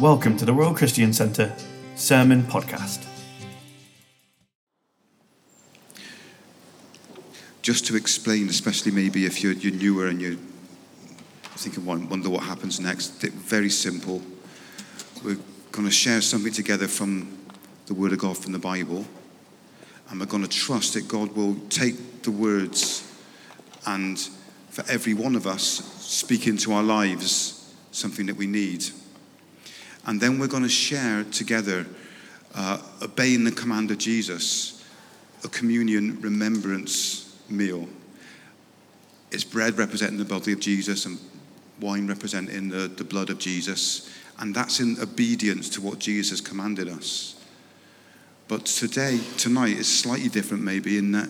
Welcome to the Royal Christian Centre Sermon Podcast. Just to explain, especially maybe if you're, you're newer and you're thinking, wonder what happens next, very simple. We're going to share something together from the Word of God from the Bible, and we're going to trust that God will take the words and for every one of us speak into our lives something that we need. And then we're going to share together, uh, obeying the command of Jesus, a communion remembrance meal. It's bread representing the body of Jesus and wine representing the, the blood of Jesus. And that's in obedience to what Jesus commanded us. But today, tonight, is slightly different, maybe, in that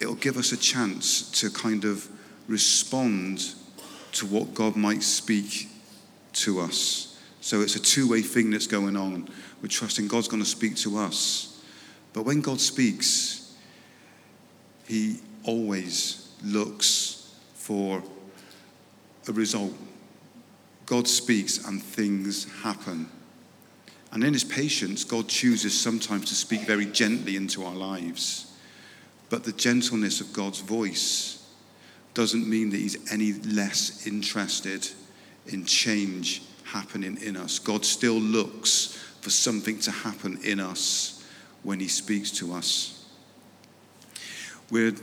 it'll give us a chance to kind of respond to what God might speak to us. So it's a two way thing that's going on. We're trusting God's going to speak to us. But when God speaks, He always looks for a result. God speaks and things happen. And in His patience, God chooses sometimes to speak very gently into our lives. But the gentleness of God's voice doesn't mean that He's any less interested in change happening in us. God still looks for something to happen in us when He speaks to us. We're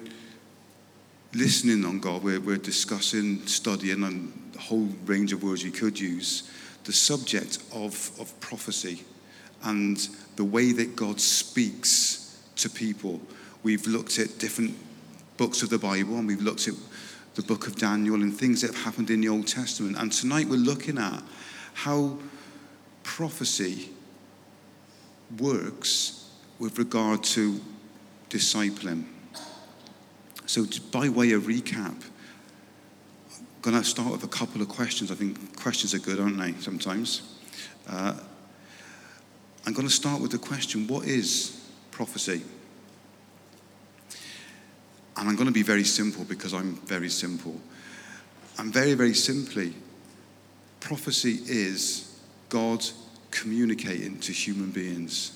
listening on God, we're, we're discussing, studying, and a whole range of words you could use, the subject of, of prophecy and the way that God speaks to people. We've looked at different books of the Bible and we've looked at the book of Daniel and things that have happened in the Old Testament. And tonight we're looking at how prophecy works with regard to discipling. So, by way of recap, I'm going to start with a couple of questions. I think questions are good, aren't they, sometimes? Uh, I'm going to start with the question what is prophecy? And I'm going to be very simple because I'm very simple. And very, very simply, Prophecy is God communicating to human beings.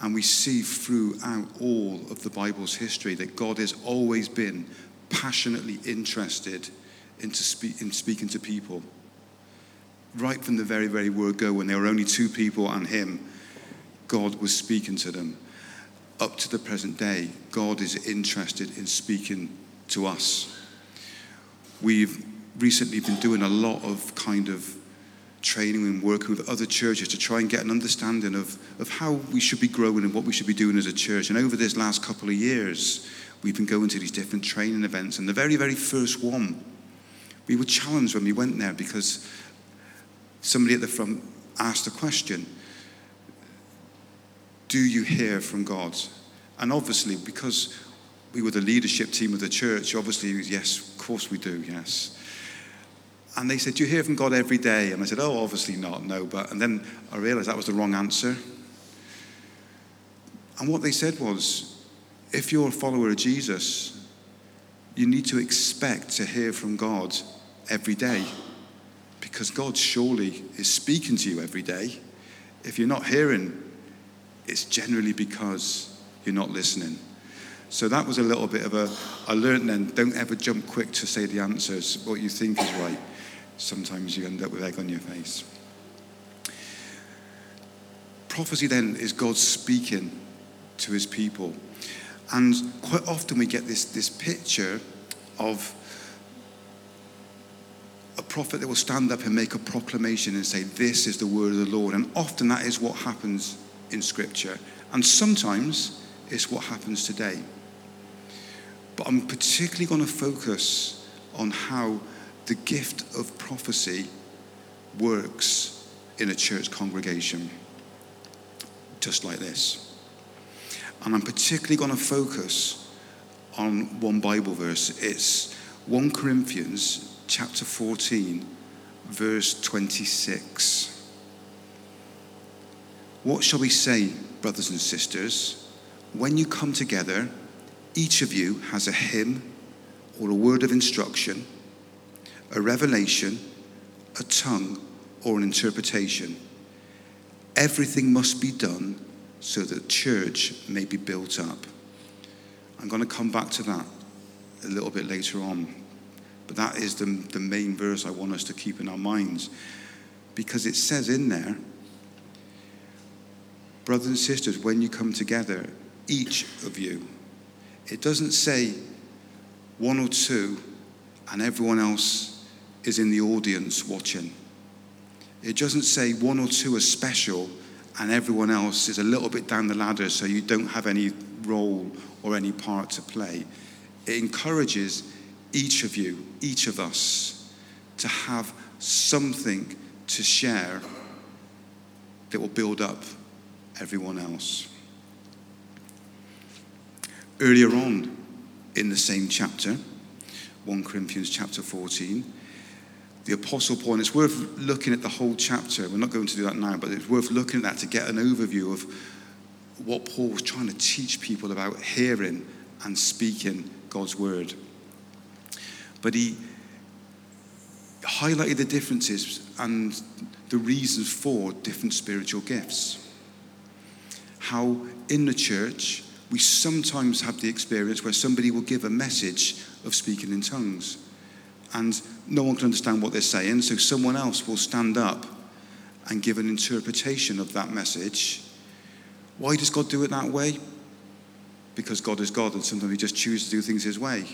And we see throughout all of the Bible's history that God has always been passionately interested into speak, in speaking to people. Right from the very, very word go, when there were only two people and Him, God was speaking to them. Up to the present day, God is interested in speaking to us. We've recently been doing a lot of kind of training and working with other churches to try and get an understanding of, of how we should be growing and what we should be doing as a church. And over this last couple of years, we've been going to these different training events. And the very, very first one, we were challenged when we went there because somebody at the front asked a question Do you hear from God? And obviously, because we were the leadership team of the church, obviously, yes, of course we do, yes. And they said, Do you hear from God every day? And I said, Oh, obviously not, no. But, and then I realized that was the wrong answer. And what they said was, If you're a follower of Jesus, you need to expect to hear from God every day because God surely is speaking to you every day. If you're not hearing, it's generally because you're not listening. So that was a little bit of a, I learned then, don't ever jump quick to say the answers, what you think is right sometimes you end up with egg on your face. Prophecy then is God speaking to his people. And quite often we get this, this picture of a prophet that will stand up and make a proclamation and say, This is the word of the Lord. And often that is what happens in Scripture. And sometimes it's what happens today. But I'm particularly going to focus on how the gift of prophecy works in a church congregation, just like this. And I'm particularly going to focus on one Bible verse. It's 1 Corinthians chapter 14, verse 26. What shall we say, brothers and sisters? When you come together, each of you has a hymn or a word of instruction a revelation, a tongue, or an interpretation. everything must be done so that church may be built up. I'm going to come back to that a little bit later on. But that is the, the main verse I want us to keep in our minds. Because it says in there, brothers and sisters, when you come together, each of you, it doesn't say one or two and everyone else is in the audience watching. It doesn't say one or two are special and everyone else is a little bit down the ladder so you don't have any role or any part to play. It encourages each of you, each of us, to have something to share that will build up everyone else. Earlier on in the same chapter, 1 Corinthians chapter 14, the Apostle Paul, and it's worth looking at the whole chapter. We're not going to do that now, but it's worth looking at that to get an overview of what Paul was trying to teach people about hearing and speaking God's word. But he highlighted the differences and the reasons for different spiritual gifts. How in the church, we sometimes have the experience where somebody will give a message of speaking in tongues and no one can understand what they're saying, so someone else will stand up and give an interpretation of that message. Why does God do it that way? Because God is God, and sometimes He just chooses to do things His way.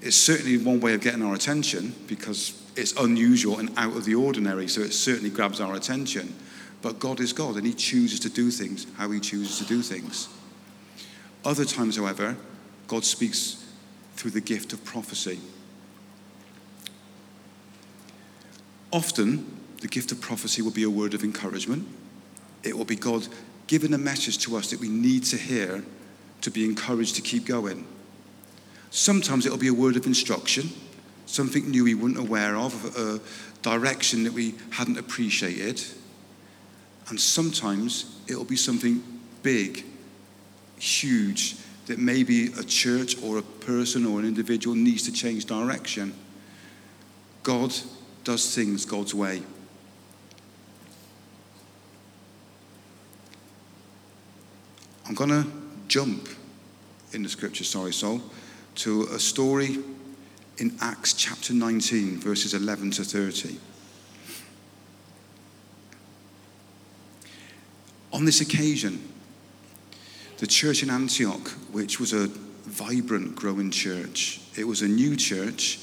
It's certainly one way of getting our attention because it's unusual and out of the ordinary, so it certainly grabs our attention. But God is God, and He chooses to do things how He chooses to do things. Other times, however, God speaks through the gift of prophecy. Often, the gift of prophecy will be a word of encouragement. It will be God giving a message to us that we need to hear to be encouraged to keep going. Sometimes it'll be a word of instruction, something new we weren't aware of, a direction that we hadn't appreciated. And sometimes it'll be something big, huge, that maybe a church or a person or an individual needs to change direction. God does things God's way. I'm going to jump in the scripture, sorry, Sol, to a story in Acts chapter 19, verses 11 to 30. On this occasion, the church in Antioch, which was a vibrant, growing church, it was a new church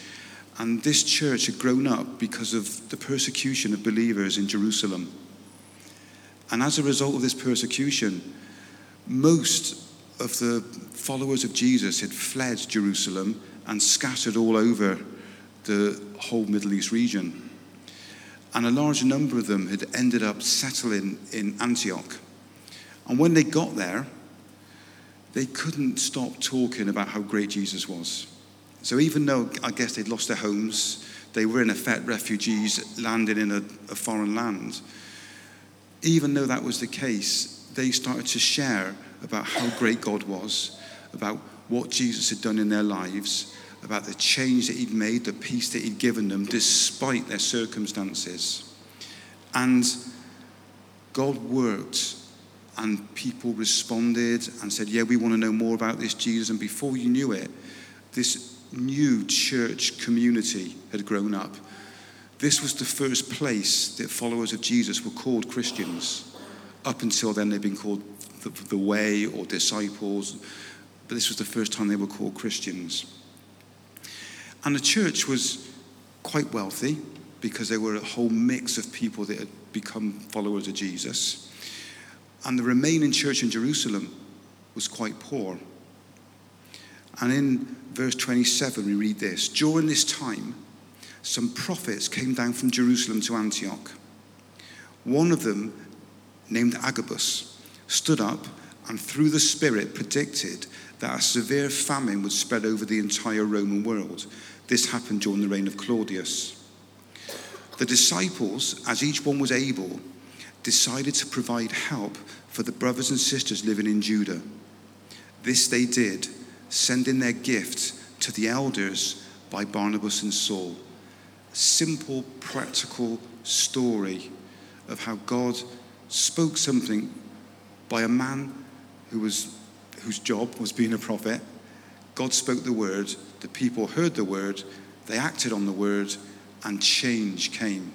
and this church had grown up because of the persecution of believers in Jerusalem. And as a result of this persecution, most of the followers of Jesus had fled Jerusalem and scattered all over the whole Middle East region. And a large number of them had ended up settling in Antioch. And when they got there, they couldn't stop talking about how great Jesus was. So even though I guess they'd lost their homes, they were in effect refugees landing in a, a foreign land. Even though that was the case, they started to share about how great God was, about what Jesus had done in their lives, about the change that he'd made, the peace that he'd given them, despite their circumstances. And God worked, and people responded and said, Yeah, we want to know more about this Jesus. And before you knew it, this new church community had grown up. This was the first place that followers of Jesus were called Christians. Up until then, they'd been called the, the Way or disciples, but this was the first time they were called Christians. And the church was quite wealthy because there were a whole mix of people that had become followers of Jesus. And the remaining church in Jerusalem was quite poor. And in verse 27, we read this During this time, some prophets came down from Jerusalem to Antioch. One of them, named Agabus, stood up and through the Spirit predicted that a severe famine would spread over the entire Roman world. This happened during the reign of Claudius. The disciples, as each one was able, decided to provide help for the brothers and sisters living in Judah. This they did sending their gift to the elders by Barnabas and Saul. Simple, practical story of how God spoke something by a man who was, whose job was being a prophet. God spoke the word, the people heard the word, they acted on the word, and change came.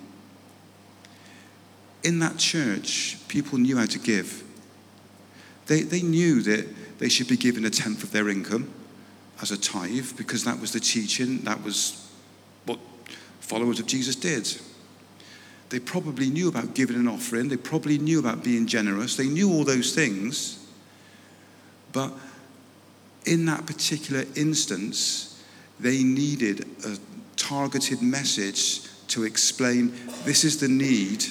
In that church, people knew how to give. They, they knew that they should be given a tenth of their income as a tithe because that was the teaching, that was what followers of Jesus did. They probably knew about giving an offering, they probably knew about being generous, they knew all those things. But in that particular instance, they needed a targeted message to explain this is the need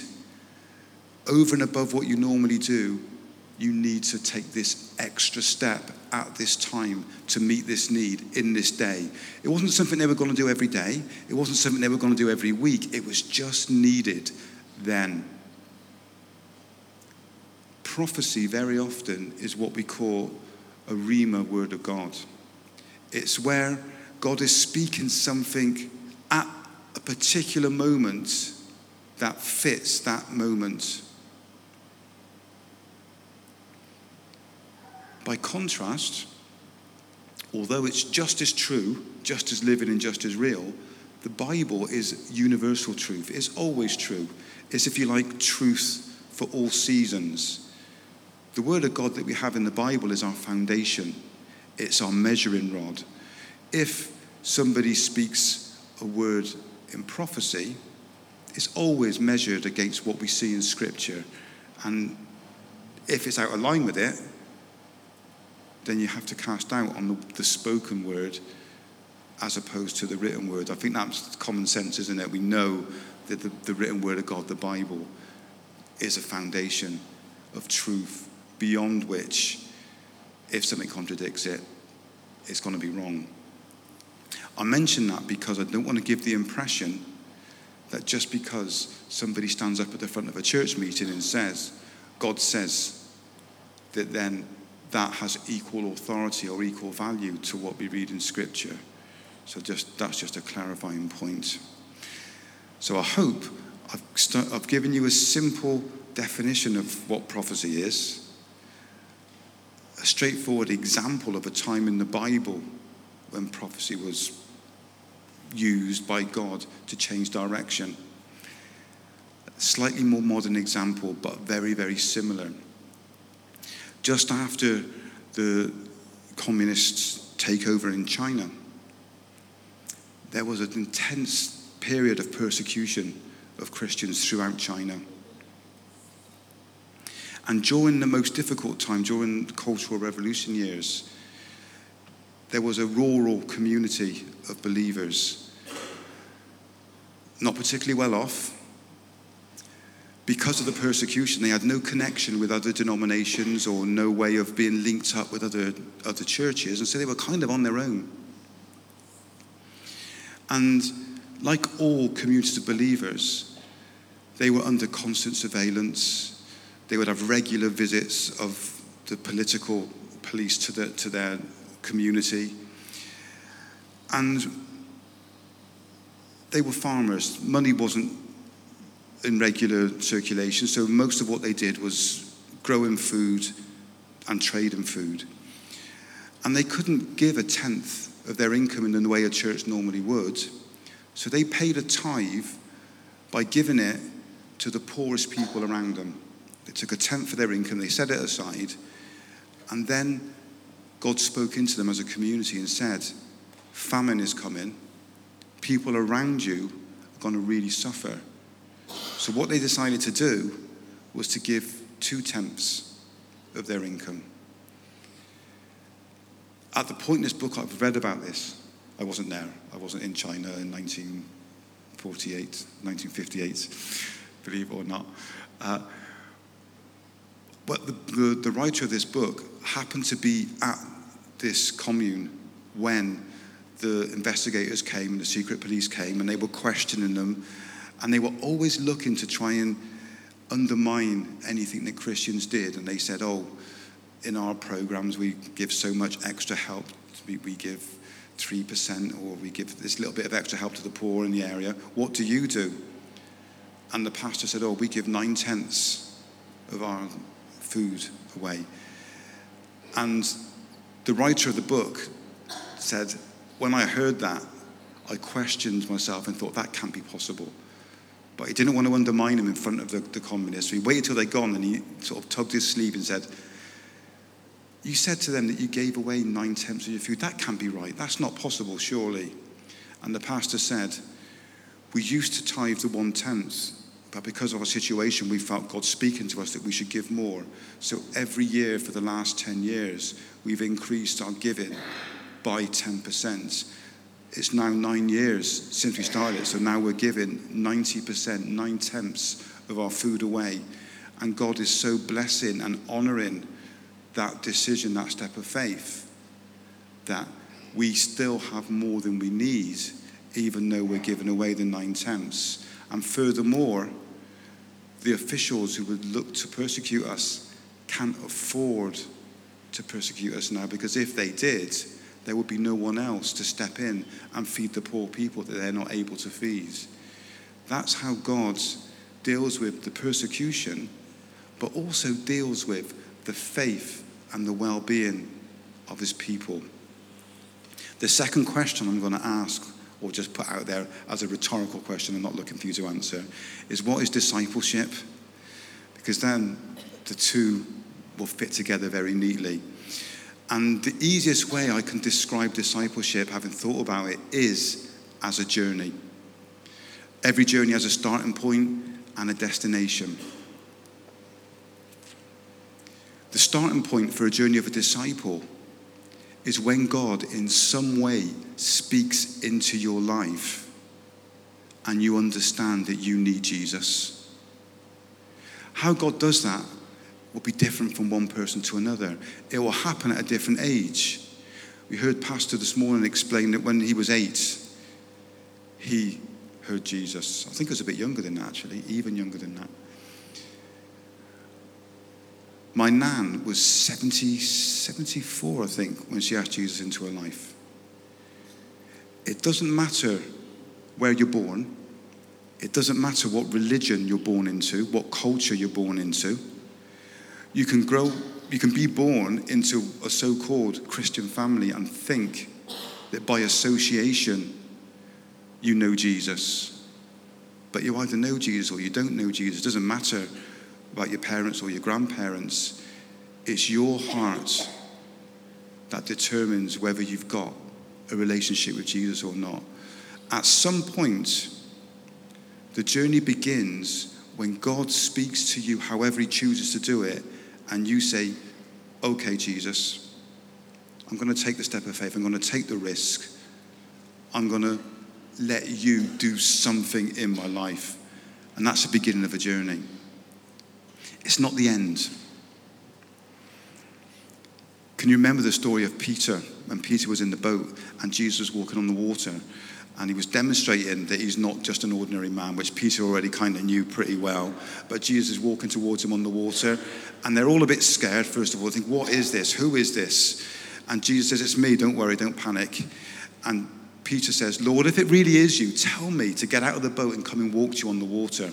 over and above what you normally do. You need to take this extra step at this time to meet this need in this day. It wasn't something they were going to do every day, it wasn't something they were going to do every week. It was just needed then. Prophecy, very often, is what we call a Rhema word of God. It's where God is speaking something at a particular moment that fits that moment. By contrast, although it's just as true, just as living and just as real, the Bible is universal truth. It's always true. It's, if you like, truth for all seasons. The Word of God that we have in the Bible is our foundation, it's our measuring rod. If somebody speaks a word in prophecy, it's always measured against what we see in Scripture. And if it's out of line with it, then you have to cast doubt on the, the spoken word as opposed to the written word. I think that's common sense, isn't it? We know that the, the written word of God, the Bible, is a foundation of truth beyond which, if something contradicts it, it's going to be wrong. I mention that because I don't want to give the impression that just because somebody stands up at the front of a church meeting and says, God says, that then that has equal authority or equal value to what we read in Scripture. So just that's just a clarifying point. So I hope I've, st- I've given you a simple definition of what prophecy is, a straightforward example of a time in the Bible when prophecy was used by God to change direction. A slightly more modern example, but very, very similar. Just after the communists take over in China, there was an intense period of persecution of Christians throughout China. And during the most difficult time, during the Cultural Revolution years, there was a rural community of believers, not particularly well off. Because of the persecution, they had no connection with other denominations or no way of being linked up with other, other churches, and so they were kind of on their own. And like all communities of believers, they were under constant surveillance. They would have regular visits of the political police to, the, to their community. And they were farmers. Money wasn't in regular circulation, so most of what they did was growing food and trade in food. And they couldn't give a tenth of their income in the way a church normally would. So they paid a tithe by giving it to the poorest people around them. They took a tenth of their income, they set it aside, and then God spoke into them as a community and said, Famine is coming. People around you are going to really suffer. So, what they decided to do was to give two tenths of their income. At the point in this book, I've read about this. I wasn't there. I wasn't in China in 1948, 1958, believe it or not. Uh, but the, the, the writer of this book happened to be at this commune when the investigators came and the secret police came and they were questioning them and they were always looking to try and undermine anything that Christians did. And they said, oh, in our programs, we give so much extra help. We, we give 3% or we give this little bit of extra help to the poor in the area. What do you do? And the pastor said, oh, we give nine tenths of our food away. And the writer of the book said, when I heard that, I questioned myself and thought, that can't be possible. But he didn't want to undermine him in front of the, the communists. So he waited till they'd gone and he sort of tugged his sleeve and said, You said to them that you gave away nine tenths of your food. That can't be right. That's not possible, surely. And the pastor said, We used to tithe the one tenth, but because of our situation, we felt God speaking to us that we should give more. So every year for the last 10 years, we've increased our giving by 10%. It's now nine years since we started, so now we're giving 90%, nine tenths of our food away. And God is so blessing and honoring that decision, that step of faith, that we still have more than we need, even though we're giving away the nine tenths. And furthermore, the officials who would look to persecute us can't afford to persecute us now because if they did, there would be no one else to step in and feed the poor people that they're not able to feed. That's how God deals with the persecution, but also deals with the faith and the well being of his people. The second question I'm going to ask, or just put out there as a rhetorical question, I'm not looking for you to answer, is what is discipleship? Because then the two will fit together very neatly. And the easiest way I can describe discipleship, having thought about it, is as a journey. Every journey has a starting point and a destination. The starting point for a journey of a disciple is when God, in some way, speaks into your life and you understand that you need Jesus. How God does that will be different from one person to another. It will happen at a different age. We heard Pastor this morning explain that when he was eight, he heard Jesus. I think it was a bit younger than that, actually, even younger than that. My nan was 70, 74, I think, when she asked Jesus into her life. It doesn't matter where you're born, it doesn't matter what religion you're born into, what culture you're born into. You can grow, you can be born into a so called Christian family and think that by association you know Jesus. But you either know Jesus or you don't know Jesus. It doesn't matter about your parents or your grandparents. It's your heart that determines whether you've got a relationship with Jesus or not. At some point, the journey begins when God speaks to you however He chooses to do it and you say, okay, Jesus, I'm going to take the step of faith, I'm going to take the risk, I'm going to let you do something in my life. And that's the beginning of a journey. It's not the end. Can you remember the story of Peter when Peter was in the boat and Jesus was walking on the water? And he was demonstrating that he's not just an ordinary man, which Peter already kind of knew pretty well. But Jesus is walking towards him on the water, and they're all a bit scared, first of all, think, What is this? Who is this? And Jesus says, It's me, don't worry, don't panic. And Peter says, Lord, if it really is you, tell me to get out of the boat and come and walk to you on the water.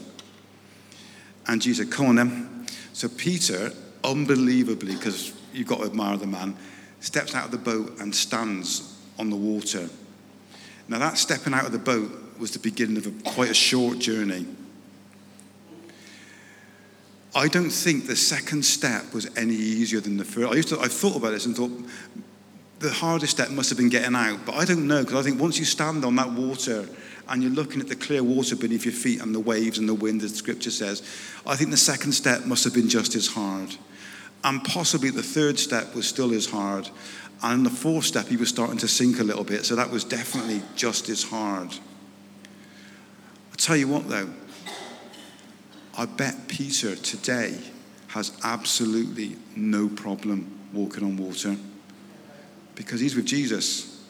And Jesus said, Come on then. So Peter, unbelievably, because you've got to admire the man, steps out of the boat and stands on the water. Now, that stepping out of the boat was the beginning of a, quite a short journey. I don't think the second step was any easier than the first. I used to, I thought about this and thought the hardest step must have been getting out, but I don't know because I think once you stand on that water and you're looking at the clear water beneath your feet and the waves and the wind, as scripture says, I think the second step must have been just as hard. And possibly the third step was still as hard. And the fourth step, he was starting to sink a little bit, so that was definitely just as hard. I tell you what, though, I bet Peter today has absolutely no problem walking on water because he's with Jesus,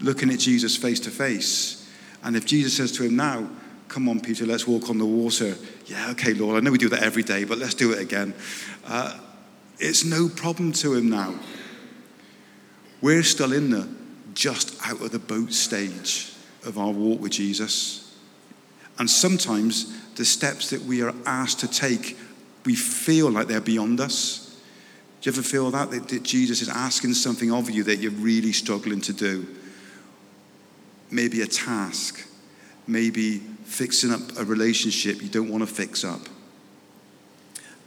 looking at Jesus face to face. And if Jesus says to him now, Come on, Peter, let's walk on the water. Yeah, okay, Lord, I know we do that every day, but let's do it again. Uh, it's no problem to him now. We're still in the just out of the boat stage of our walk with Jesus. And sometimes the steps that we are asked to take we feel like they're beyond us. Do you ever feel that? that? That Jesus is asking something of you that you're really struggling to do? Maybe a task, maybe fixing up a relationship you don't want to fix up,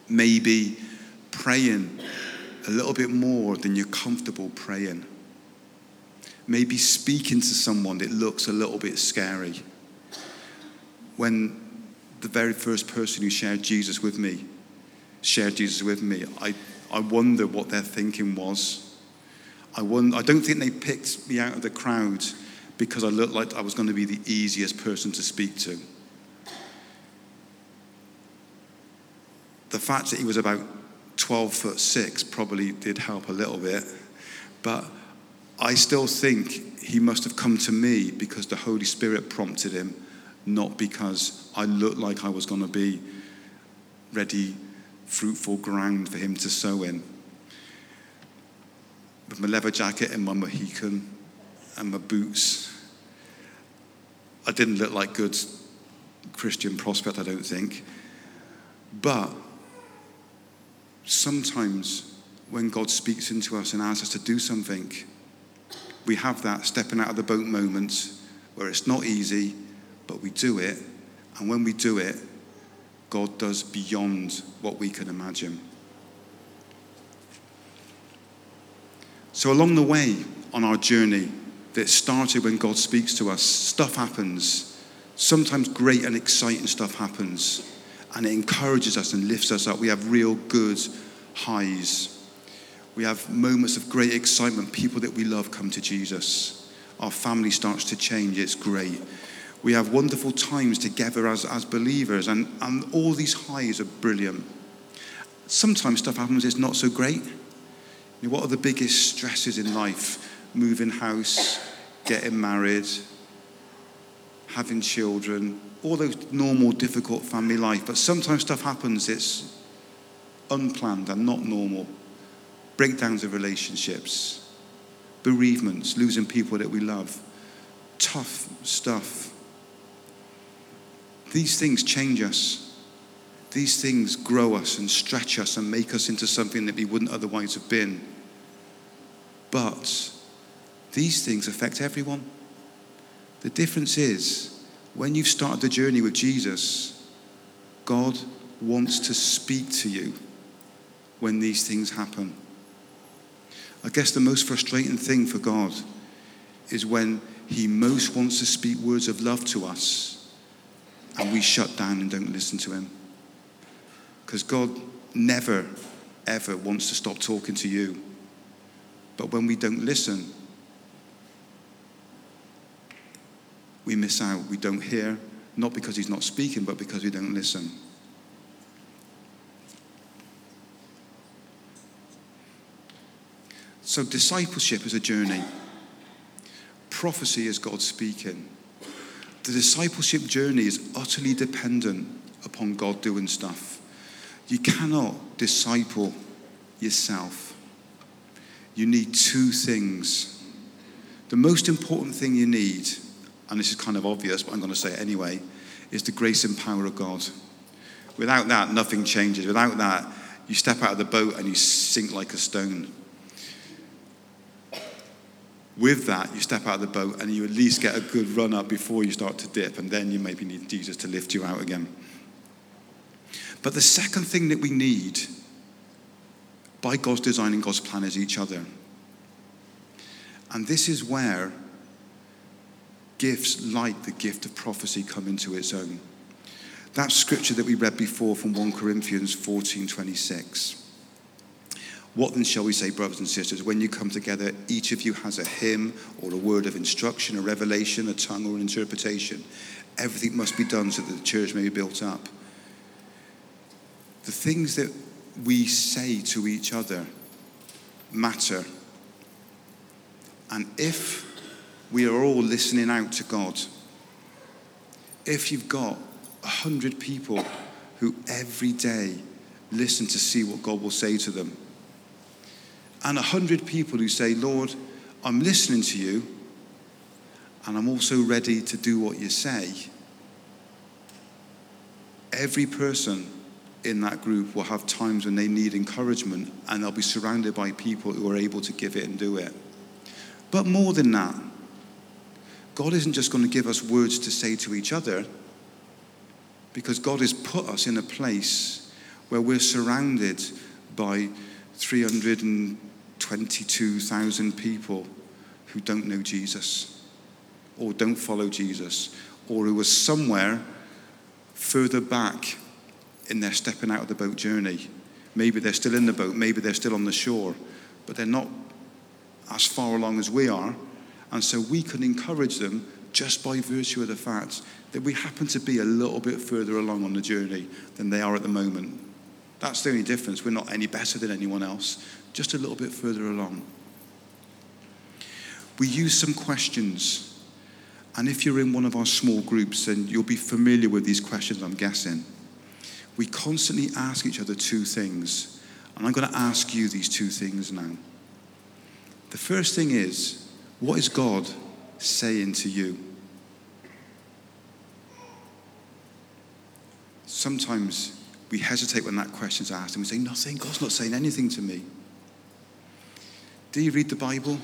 maybe praying a little bit more than you're comfortable praying, maybe speaking to someone that looks a little bit scary. When the very first person who shared Jesus with me shared Jesus with me, I, I wonder what their thinking was. I, wonder, I don't think they picked me out of the crowd because I looked like I was going to be the easiest person to speak to. The fact that he was about 12 foot six probably did help a little bit, but I still think he must have come to me because the Holy Spirit prompted him, not because I looked like I was going to be ready fruitful ground for him to sow in. With my leather jacket and my Mohican and my boots, I didn't look like good Christian prospect, I don't think. But sometimes when God speaks into us and asks us to do something, we have that stepping out of the boat moment where it's not easy, but we do it. And when we do it, God does beyond what we can imagine. So, along the way on our journey that started when God speaks to us, stuff happens. Sometimes great and exciting stuff happens, and it encourages us and lifts us up. We have real good highs. We have moments of great excitement. People that we love come to Jesus. Our family starts to change. It's great. We have wonderful times together as, as believers, and, and all these highs are brilliant. Sometimes stuff happens it's not so great. You know, what are the biggest stresses in life? Moving house, getting married, having children, all those normal, difficult family life. But sometimes stuff happens, it's unplanned and not normal. Breakdowns of relationships, bereavements, losing people that we love, tough stuff. These things change us. These things grow us and stretch us and make us into something that we wouldn't otherwise have been. But these things affect everyone. The difference is when you've started the journey with Jesus, God wants to speak to you when these things happen. I guess the most frustrating thing for God is when He most wants to speak words of love to us and we shut down and don't listen to him. Because God never, ever wants to stop talking to you. But when we don't listen, we miss out. We don't hear, not because he's not speaking, but because we don't listen. So, discipleship is a journey. Prophecy is God speaking. The discipleship journey is utterly dependent upon God doing stuff. You cannot disciple yourself. You need two things. The most important thing you need, and this is kind of obvious, but I'm going to say it anyway, is the grace and power of God. Without that, nothing changes. Without that, you step out of the boat and you sink like a stone. With that, you step out of the boat and you at least get a good run up before you start to dip, and then you maybe need Jesus to lift you out again. But the second thing that we need by God's design and God's plan is each other. And this is where gifts like the gift of prophecy come into its own. That scripture that we read before from 1 Corinthians 14 26. What then shall we say, brothers and sisters? When you come together, each of you has a hymn or a word of instruction, a revelation, a tongue, or an interpretation. Everything must be done so that the church may be built up. The things that we say to each other matter. And if we are all listening out to God, if you've got a hundred people who every day listen to see what God will say to them, and a hundred people who say, Lord, I'm listening to you, and I'm also ready to do what you say. Every person in that group will have times when they need encouragement and they'll be surrounded by people who are able to give it and do it. But more than that, God isn't just going to give us words to say to each other because God has put us in a place where we're surrounded by 322,000 people who don't know Jesus or don't follow Jesus or who are somewhere further back in their stepping out of the boat journey. Maybe they're still in the boat, maybe they're still on the shore, but they're not as far along as we are. And so we can encourage them just by virtue of the fact that we happen to be a little bit further along on the journey than they are at the moment. That's the only difference. We're not any better than anyone else, just a little bit further along. We use some questions. And if you're in one of our small groups, then you'll be familiar with these questions, I'm guessing we constantly ask each other two things. And I'm going to ask you these two things now. The first thing is, what is God saying to you? Sometimes we hesitate when that question is asked and we say, Nothing, God's not saying anything to me. Do you read the Bible?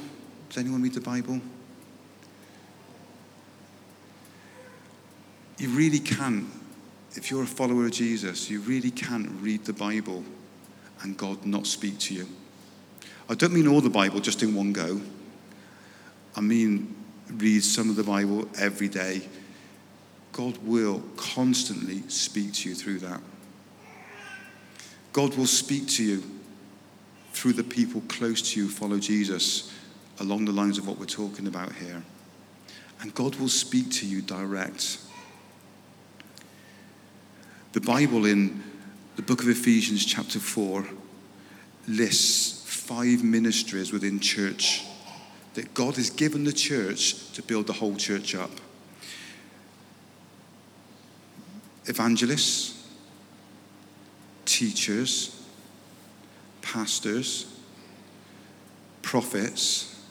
Does anyone read the Bible? You really can't, if you're a follower of Jesus, you really can't read the Bible and God not speak to you. I don't mean all the Bible just in one go. I mean, read some of the Bible every day. God will constantly speak to you through that. God will speak to you through the people close to you follow Jesus along the lines of what we're talking about here. And God will speak to you direct. The Bible in the book of Ephesians, chapter 4, lists five ministries within church that God has given the church to build the whole church up evangelists, teachers, pastors, prophets,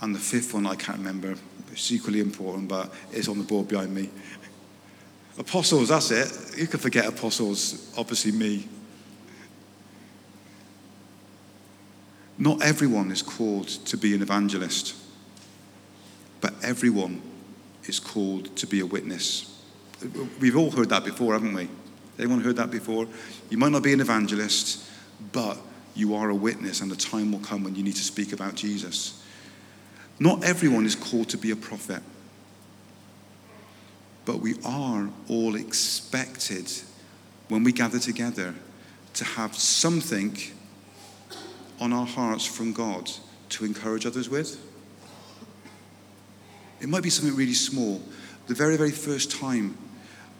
and the fifth one I can't remember. It's equally important, but it's on the board behind me. Apostles, that's it. You can forget apostles, obviously, me. Not everyone is called to be an evangelist, but everyone is called to be a witness. We've all heard that before, haven't we? Anyone heard that before? You might not be an evangelist, but you are a witness, and the time will come when you need to speak about Jesus. Not everyone is called to be a prophet. But we are all expected when we gather together to have something on our hearts from God to encourage others with. It might be something really small. The very, very first time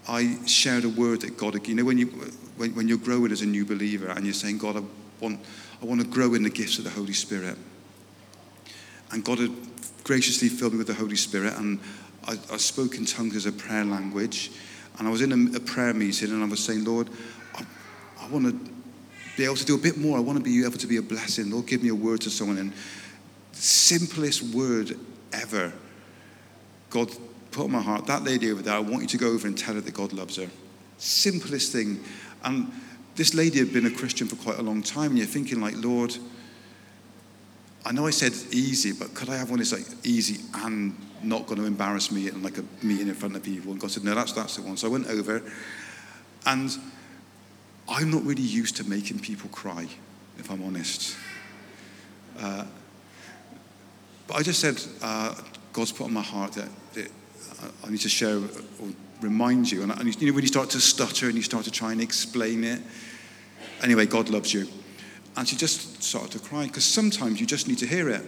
I shared a word that God, you know, when, you, when, when you're growing as a new believer and you're saying, God, I want, I want to grow in the gifts of the Holy Spirit. And God had graciously filled me with the Holy Spirit, and I, I spoke in tongues as a prayer language, and I was in a, a prayer meeting, and I was saying, Lord, I, I want to be able to do a bit more. I want to be able to be a blessing. Lord, give me a word to someone. And simplest word ever, God put on my heart, that lady over there, I want you to go over and tell her that God loves her. Simplest thing. And this lady had been a Christian for quite a long time, and you're thinking, like, Lord, I know I said easy, but could I have one that's like easy and not going to embarrass me in like a meeting in front of people? And God said, no, that's, that's the one. So I went over and I'm not really used to making people cry, if I'm honest. Uh, but I just said, uh, God's put on my heart that, that I need to share or remind you. And, and you know, when you start to stutter and you start to try and explain it, anyway, God loves you. And she just started to cry because sometimes you just need to hear it.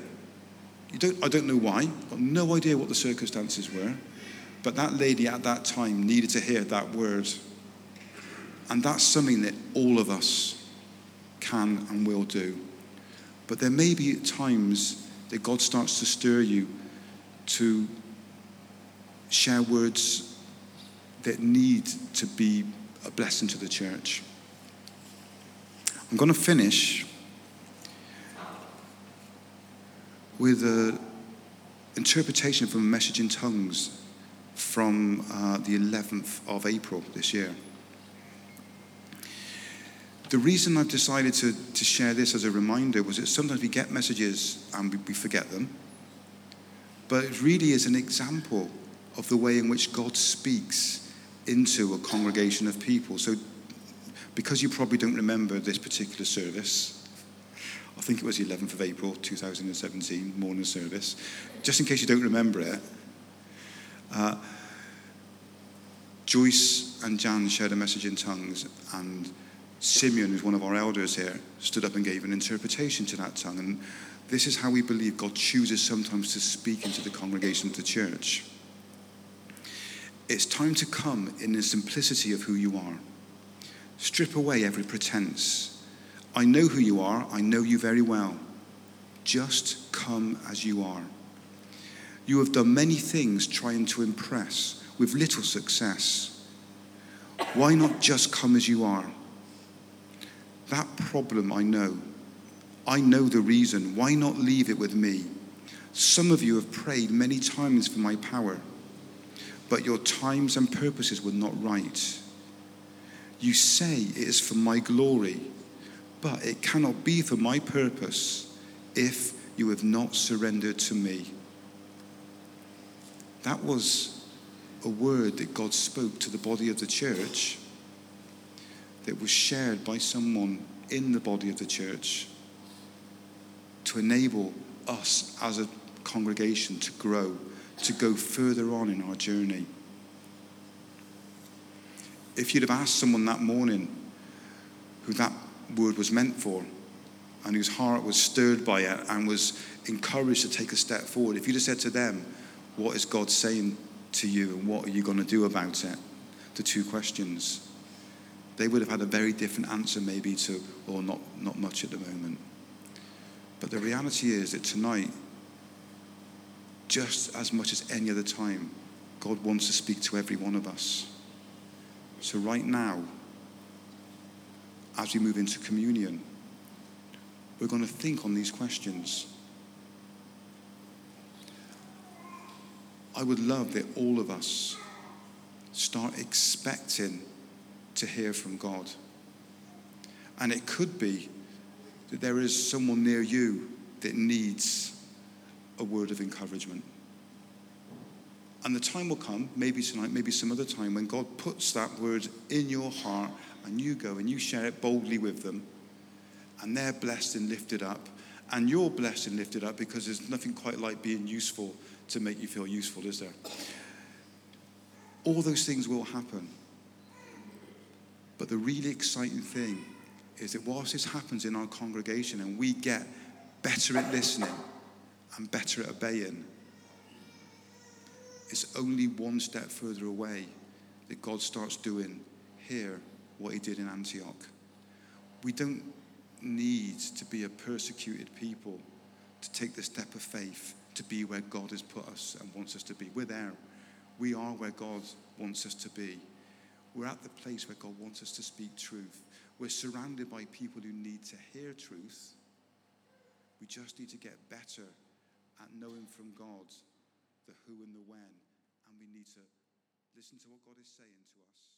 You don't, I don't know why, I've got no idea what the circumstances were, but that lady at that time needed to hear that word. And that's something that all of us can and will do. But there may be times that God starts to stir you to share words that need to be a blessing to the church. I'm going to finish with an interpretation from a message in tongues from uh, the 11th of April this year. The reason I've decided to, to share this as a reminder was that sometimes we get messages and we, we forget them. But it really is an example of the way in which God speaks into a congregation of people. So, because you probably don't remember this particular service, I think it was the 11th of April 2017, morning service, just in case you don't remember it, uh, Joyce and Jan shared a message in tongues, and Simeon, who's one of our elders here, stood up and gave an interpretation to that tongue. And this is how we believe God chooses sometimes to speak into the congregation of the church. It's time to come in the simplicity of who you are. Strip away every pretense. I know who you are, I know you very well. Just come as you are. You have done many things trying to impress with little success. Why not just come as you are? That problem I know. I know the reason. Why not leave it with me? Some of you have prayed many times for my power, but your times and purposes were not right. You say it is for my glory, but it cannot be for my purpose if you have not surrendered to me. That was a word that God spoke to the body of the church that was shared by someone in the body of the church to enable us as a congregation to grow, to go further on in our journey. If you'd have asked someone that morning who that word was meant for and whose heart was stirred by it and was encouraged to take a step forward, if you'd have said to them, What is God saying to you and what are you going to do about it? The two questions. They would have had a very different answer, maybe, to, or not, not much at the moment. But the reality is that tonight, just as much as any other time, God wants to speak to every one of us. So, right now, as we move into communion, we're going to think on these questions. I would love that all of us start expecting to hear from God. And it could be that there is someone near you that needs a word of encouragement. And the time will come, maybe tonight, maybe some other time, when God puts that word in your heart and you go and you share it boldly with them, and they're blessed and lifted up, and you're blessed and lifted up because there's nothing quite like being useful to make you feel useful, is there? All those things will happen. But the really exciting thing is that whilst this happens in our congregation and we get better at listening and better at obeying, it's only one step further away that God starts doing here what he did in Antioch. We don't need to be a persecuted people to take the step of faith to be where God has put us and wants us to be. We're there. We are where God wants us to be. We're at the place where God wants us to speak truth. We're surrounded by people who need to hear truth. We just need to get better at knowing from God the who and the when. And we need to listen to what God is saying to us.